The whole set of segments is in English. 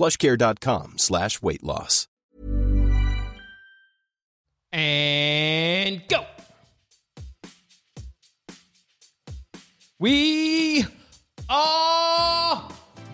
plushcare.com slash weight loss. And go. We are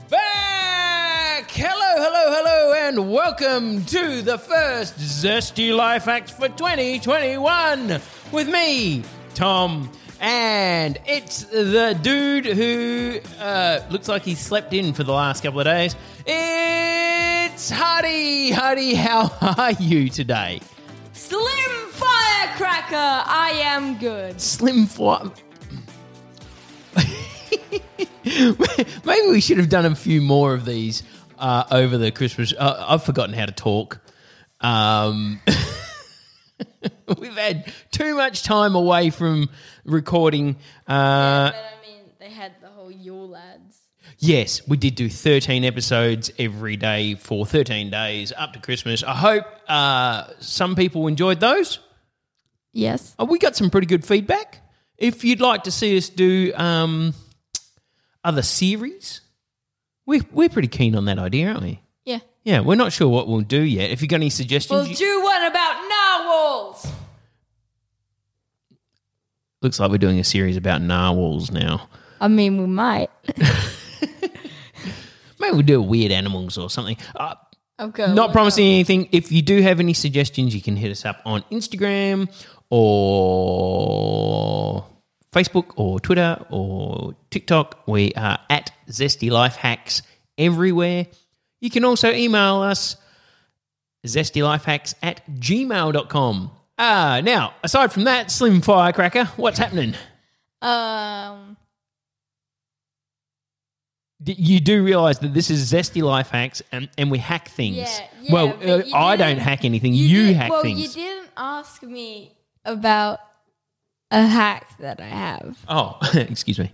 back. Hello, hello, hello, and welcome to the first Zesty Life Hack for 2021 with me, Tom. And it's the dude who uh, looks like he slept in for the last couple of days. It's Huddy. Huddy, how are you today? Slim Firecracker, I am good. Slim Fly. Maybe we should have done a few more of these uh, over the Christmas. Uh, I've forgotten how to talk. Um, we've had too much time away from recording. Uh, but I mean, they had the whole Yule lads. Yes, we did do 13 episodes every day for 13 days up to Christmas. I hope uh, some people enjoyed those. Yes. Uh, we got some pretty good feedback. If you'd like to see us do um, other series, we're, we're pretty keen on that idea, aren't we? Yeah. Yeah, we're not sure what we'll do yet. If you've got any suggestions, We'll you- do one about narwhals. looks like we're doing a series about narwhals now. I mean, we might. Maybe we'll do weird animals or something. Uh, I've got not promising up. anything. If you do have any suggestions, you can hit us up on Instagram or Facebook or Twitter or TikTok. We are at Zesty Life Hacks everywhere. You can also email us zestylifehacks at gmail.com. Ah, now, aside from that, Slim Firecracker, what's happening? Um, D- You do realize that this is Zesty Life Hacks and, and we hack things. yeah, yeah. well, but uh, you I don't didn't- hack anything. You, did- hack well, things. you didn't ask me about a hack that I have. Oh, excuse me.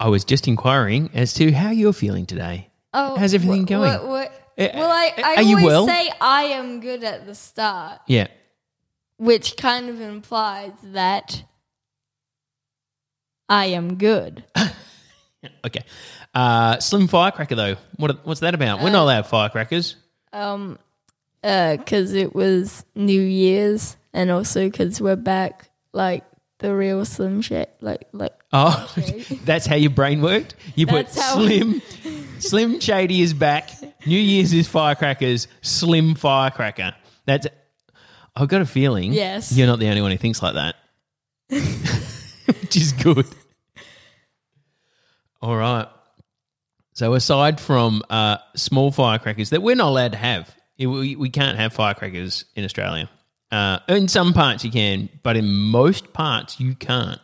I was just inquiring as to how you're feeling today. Oh, How's everything wh- going? wh- wh- Uh, well, I, I are you always well? say I am good at the start, Yeah. which kind of implies that I am good. Okay. Uh, Slim Firecracker, though. What, what's that about? We're not allowed firecrackers. Um, uh, cause it was New Year's, and also cause we're back like the real Slim Shit, like like Oh, that's how your brain worked? You put That's how- Slim, Slim Shady is back. New Year's is firecrackers. Slim Firecracker. That's. I've got a feeling. Yes. You're not the only one who thinks like that. Which is good. All right. So aside from uh, small firecrackers that we're not allowed to have, we, we can't have firecrackers in Australia. Uh, in some parts you can, but in most parts you can't.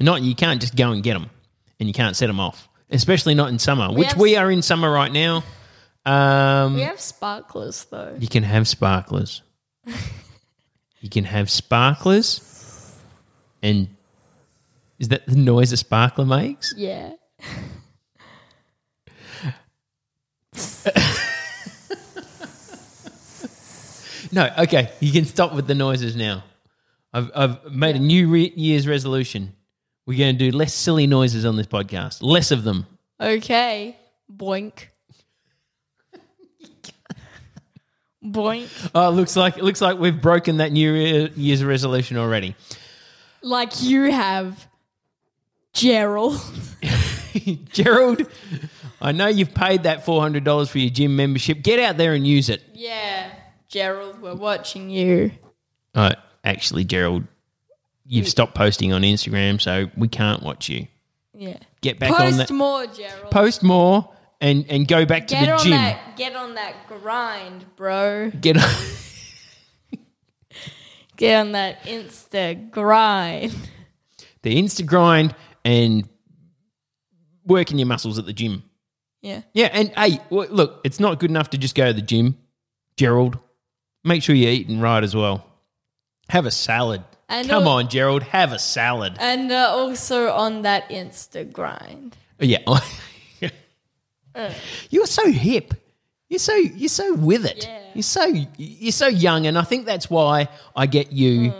Not you can't just go and get them, and you can't set them off, especially not in summer, which have- we are in summer right now. Um, we have sparklers though. you can have sparklers. you can have sparklers, and is that the noise a sparkler makes? Yeah. No, okay. You can stop with the noises now. I've, I've made a new re- year's resolution. We're going to do less silly noises on this podcast, less of them. Okay. Boink. Boink. Oh, it looks like it looks like we've broken that new Year- year's resolution already. Like you have, Gerald. Gerald, I know you've paid that four hundred dollars for your gym membership. Get out there and use it. Yeah, Gerald, we're watching you. Uh, actually, Gerald, you've stopped posting on Instagram, so we can't watch you. Yeah. Get back Post on that. more, Gerald. Post more and and go back to get the on gym. that. Get on that grind, bro. Get on. Get on that Insta grind. the Insta grind and working your muscles at the gym. Yeah. Yeah, and hey, w- look, it's not good enough to just go to the gym, Gerald. Make sure you're eating right as well. Have a salad. And Come al- on, Gerald, have a salad. And uh, also on that Insta grind. Yeah. You're so hip. You're so you're so with it. Yeah. You're so you're so young, and I think that's why I get you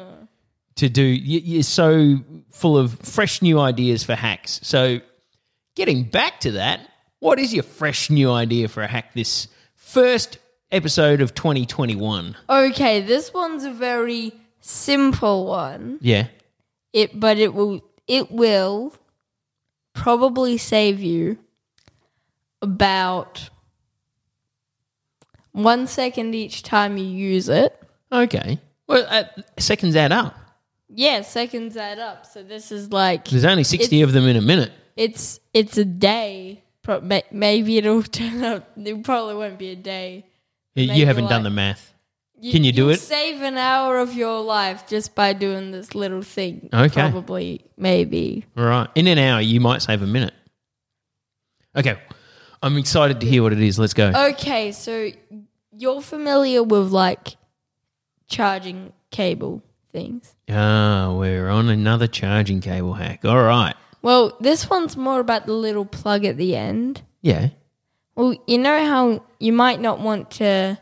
to do. you- You're so full of fresh new ideas for hacks. So, getting back to that, what is your fresh new idea for a hack this first episode of 2021? Okay, this one's a very simple one. Yeah. It but it will it will probably save you about one second each time you use it. Okay. Well, uh, seconds add up. Yeah, seconds add up. So this is like There's only 60 of them in a minute. it's it's a day. Maybe it'll turn up. It probably won't be a day. You haven't done the math. Can you do it? Save an hour of your life just by doing this little thing. Okay. Probably, maybe. All right. In an hour, you might save a minute. Okay. I'm excited to hear what it is. Let's go. Okay, so you're familiar with like charging cable things. Ah, we're on another charging cable hack. All right. Well, this one's more about the little plug at the end. Yeah. Well, you know how you might not want to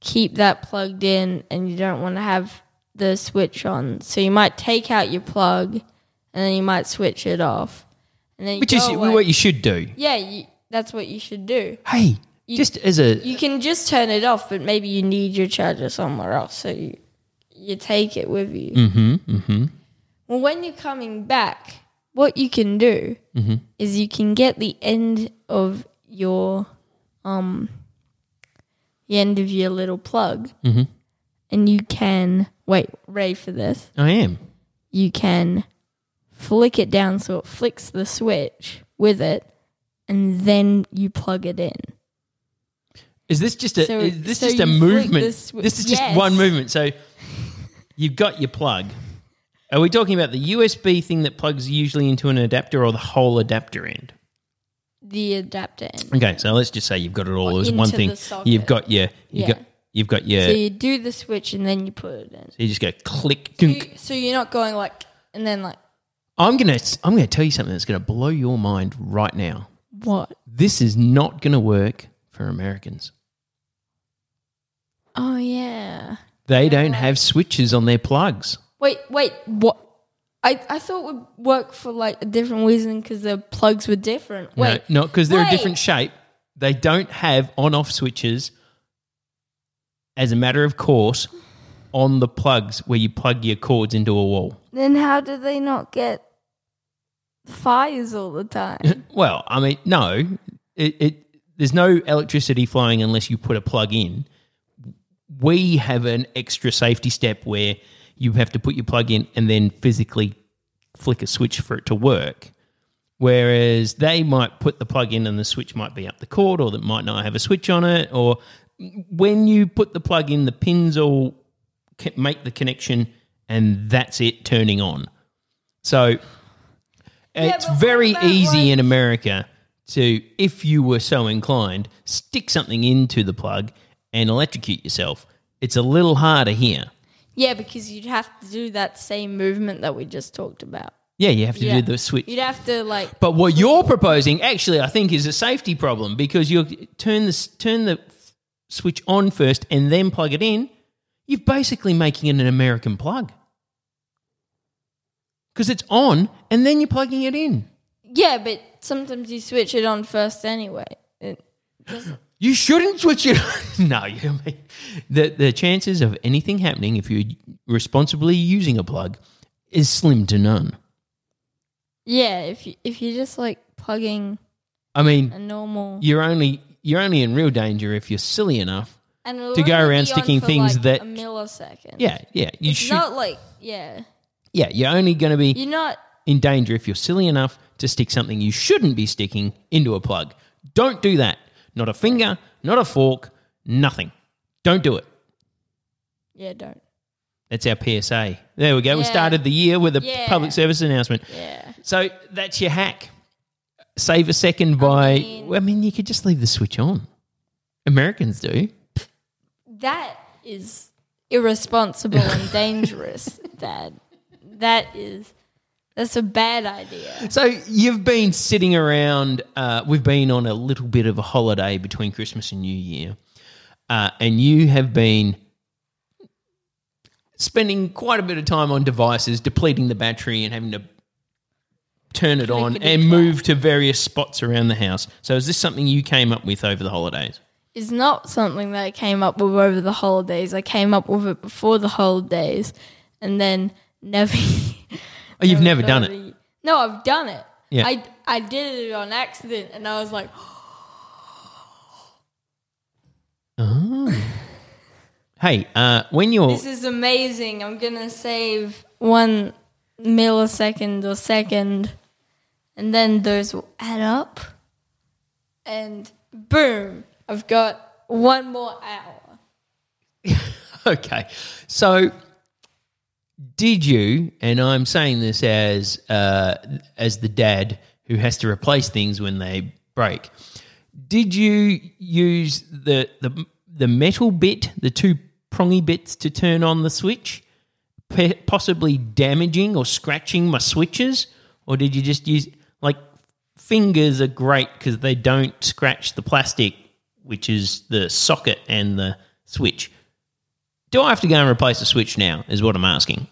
keep that plugged in and you don't want to have the switch on. So you might take out your plug and then you might switch it off. And then Which is away. what you should do. Yeah, you, that's what you should do. Hey, just as a You can just turn it off, but maybe you need your charger somewhere else, so you you take it with you. Mm-hmm. Mm-hmm. Well, when you're coming back, what you can do is you can get the end of your um the end of your little plug, and you can wait. Ready for this? I am. You can flick it down so it flicks the switch with it, and then you plug it in. Is this just a So- is this so just a movement? the This, is just Yes. one movement. So you've got your plug. Are we talking about the USB thing that plugs usually into an adapter or the whole adapter end? The adapter end. Okay, so let's just say you've got it all as Into one the thing. socket. You've got your you Yeah. got you've got your So you do the switch and then you put it in. you just go click dunk. You- so you're not going like and then like I'm gonna I'm gonna tell you something that's gonna blow your mind right now. what? This is not gonna work for Americans. Oh yeah. They don't have switches on their plugs. Wait, wait. What? I I thought it would work for like a different reason because the plugs were different. Wait, no, not because they're a different shape. They don't have on-off switches. As a matter of course, on the plugs where you plug your cords into a wall. Then how do they not get fires all the time? Well, I mean, no, it, it there's no electricity flowing unless you put a plug in. We have an extra safety step where you have to put your plug in and then physically flick a switch for it to work. Whereas they might put the plug in and the switch might be up the cord or that might not have a switch on it. Or when you put the plug in, the pins all make the connection and that's it turning on. So it's but very easy like- in America to, if you were so inclined, stick something into the plug and electrocute yourself. It's a little harder here. Yeah, because you'd have to do that same movement that we just talked about. Yeah, you have to Yeah. do the switch. You'd have to like. But what you're proposing, actually, I think, is a safety problem because you turn the turn the switch on first and then plug it in. You're basically making it an American plug because it's on and then you're plugging it in. Yeah, but sometimes you switch it on first anyway. It doesn't. You shouldn't switch it. On. no, you mean the the chances of anything happening if you're responsibly using a plug is slim to none. Yeah, if you if you're just like plugging I mean, a normal. you're only you're only in real danger if you're silly enough. and to go around sticking for, things like, that- a millisecond. Yeah, yeah. You it's should. not like yeah. yeah, you're only going to be You're not. in danger if you're silly enough to stick something you shouldn't be sticking into a plug. Don't do that. Not a finger, not a fork, nothing. Don't do it. Yeah, don't. That's our PSA. There we go. We Yeah. started the year with a Yeah. public service announcement. Yeah. So that's your hack. Save a second by. I mean- mean, you could just leave the switch on. Americans do. That is irresponsible and dangerous, Dad. That is. That's a bad idea. So you've been sitting around. Uh, we've been on a little bit of a holiday between Christmas and New Year, uh, and you have been spending quite a bit of time on devices, depleting the battery, and having to turn it on Clickety and move to various spots around the house. So is this something you came up with over the holidays? It's not something that I came up with over the holidays. I came up with it before the holidays, and then never. Oh, you've never done it. No, I've done it. Yeah. I I did it on accident, and I was like, oh. Hey, uh, when you're "This is amazing! I'm gonna save one millisecond or second, and then those will add up, and boom, I've got one more hour." Okay. So did you and I'm saying this as uh, as the dad who has to replace things when they break. Did you use the the the metal bit, the two prongy bits to turn on the switch, possibly damaging or scratching my switches or did you just use like fingers are great cuz they don't scratch the plastic which is the socket and the switch. Do I have to go and replace the switch now? Is what I'm asking.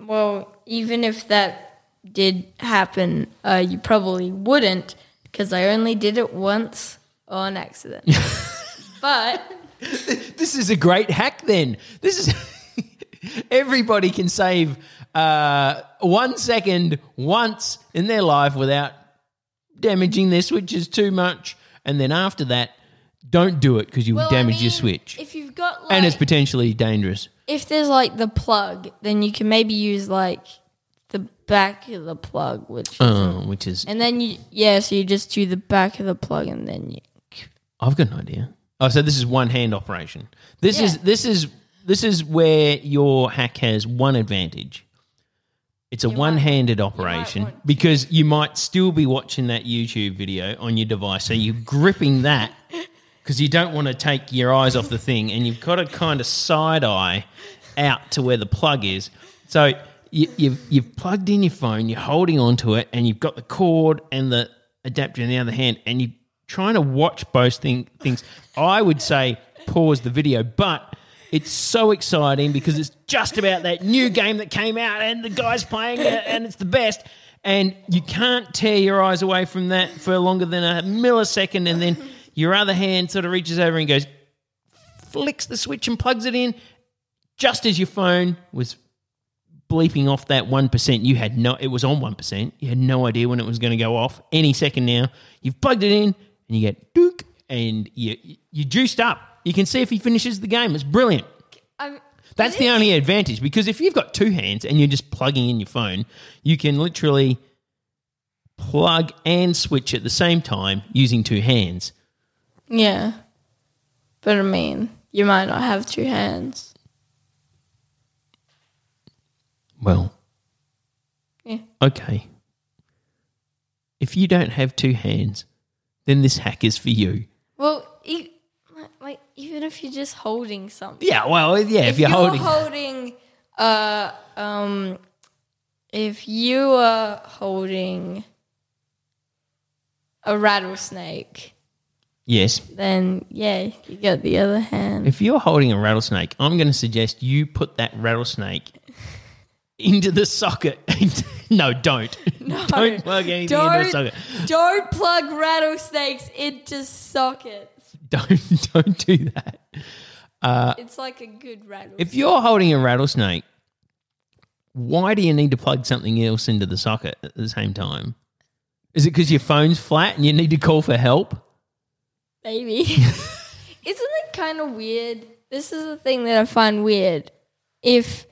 Well, even if that did happen, uh, you probably wouldn't because I only did it once on accident. but This is a great hack. Then this is everybody can save uh, one second once in their life without damaging their switches too much, and then after that, don't do it because you will well, I damage your switch, If got like, and it's potentially dangerous. if there's like the plug, then you can maybe use like the back of the plug, which Oh, which is and then you yeah, so you just do the back of the plug and then you I've got an idea. Oh, so this is one hand operation. This is this is this is where your hack has one advantage. It's a one-handed operation to. because you might still be watching that YouTube video on your device. So you're gripping that because you don't want to take your eyes off the thing, and you've got to kind of side eye out to where the plug is. So you, you've you've plugged in your phone, you're holding onto it, and you've got the cord and the adapter in the other hand, and you're trying to watch both thing, things. I would say pause the video, but it's so exciting because it's just about that new game that came out, and the guy's playing it, and it's the best. And you can't tear your eyes away from that for longer than a millisecond, and then your other hand sort of reaches over and goes, flicks the switch and plugs it in just as your phone was bleeping off that 1%. You had no, it was on 1%. You had no idea when it was going to go off any second now. You've plugged it in and you get dook and you, you juiced up. You can see if he finishes the game. It's brilliant. That's the only advantage because if you've got two hands and you're just plugging in your phone, you can literally plug and switch at the same time using two hands. Yeah. But I mean, you might not have two hands. Well, Yeah. okay. If you don't have two hands, then this hack is for you. Well, e- like even if you're just holding something. Yeah, well, yeah, if, if you're, you're holding. holding, uh, um, if you are holding a rattlesnake, yes. then yeah, you got the other hand. If you're holding a rattlesnake, I'm going to suggest you put that rattlesnake into the socket. no, don't. No, don't plug anything into the socket. don't plug rattlesnakes into sockets. Don't don't do that. Uh, it's like a good rattlesnake. If you're holding a rattlesnake, why do you need to plug something else into the socket at the same time? Is it because your phone's flat and you need to call for help? Maybe. Isn't it kind of weird? This is the thing that I find weird. If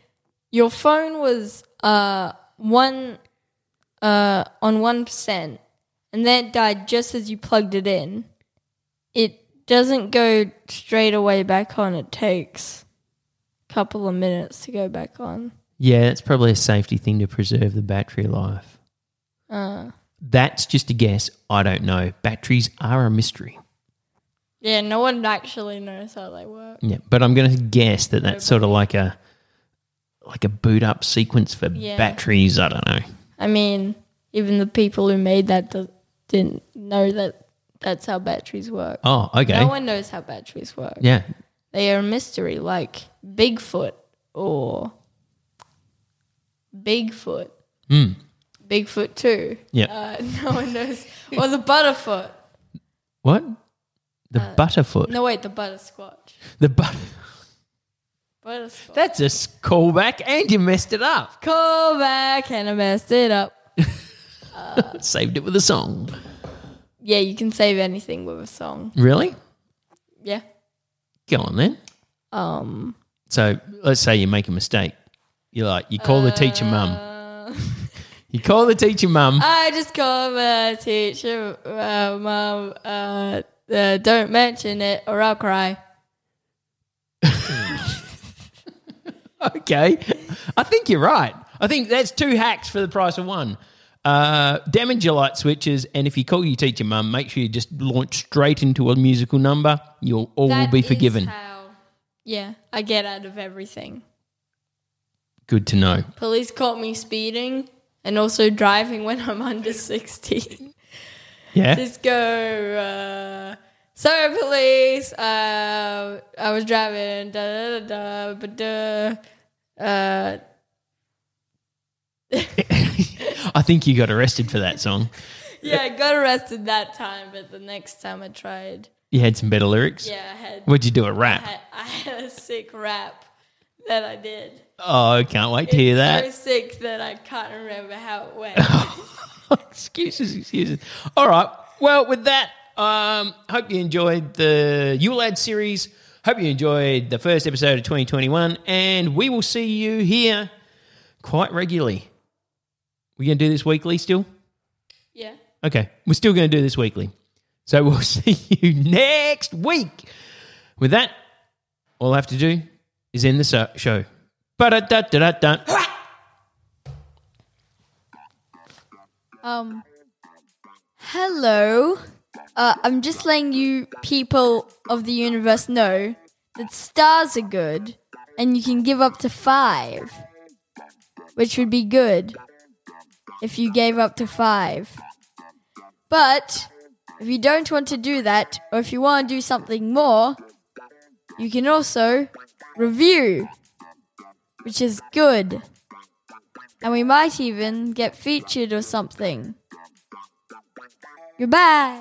your phone was uh one uh on one percent and then it died just as you plugged it in, it doesn't go straight away back on. It takes a couple of minutes to go back on. Yeah, it's probably a safety thing to preserve the battery life. Uh That's just a guess. I don't know. Batteries are a mystery. Yeah, no one actually knows how they work. Yeah, but I'm going to guess that that's sort of like a like a boot up sequence for Yeah. batteries. I don't know. I mean, even the people who made that do- didn't know that that's how batteries work. Oh, okay. No one knows how batteries work. yeah. They are a mystery, like Bigfoot or Bigfoot. Bigfoot too. Hmm. Yeah. Uh, no one knows. or the Butterfoot. What? The Uh, butterfoot. No, wait, the Buttersquatch. The butter. Buttersquatch. That's a callback, and you messed it up. Call back and I messed it up. Saved it with a song. Yeah, you can save anything with a song. Really? Yeah. Go on then. Um. So let's say you make a mistake. You're like you call the teacher mum. uh, You call the teacher mum. I just call my teacher, uh, mom. Uh, uh, don't mention it or I'll cry. Okay. I think you're right. I think that's two hacks for the price of one. Uh, damage your light switches, and if you call your teacher mum, make sure you just launch straight into a musical number. You'll all That be forgiven. how- yeah, I get out of everything. Good to know. Police caught me speeding and also driving when I'm under 16. Yeah. Just go, uh, sorry, police. Uh, I was driving, da da da da, but duh. Uh, I think you got arrested for that song. yeah, I got arrested that time, but the next time I tried, You had some better lyrics. yeah, I had, What'd you do? A I rap? had, I had a sick rap that I did. Oh, I can't wait to hear that. so sick that I can't remember how it went. excuses, excuses. All right. Well, with that, um, hope you enjoyed the Yule Lad series. Hope you enjoyed the first episode of 2021, and we will see you here quite regularly. We gonna do this weekly still? yeah. Okay, we're still gonna do this weekly. So we'll see you next week. With that, all I have to do is end the show. Ba-da-da-da-da-da. Um, hello. Uh, I'm just letting you people of the universe know that stars are good, and you can give up to five, which would be good if you gave up to five. But if you don't want to do that, or if you want to do something more, you can also review, which is good and we might even get featured or something. Goodbye.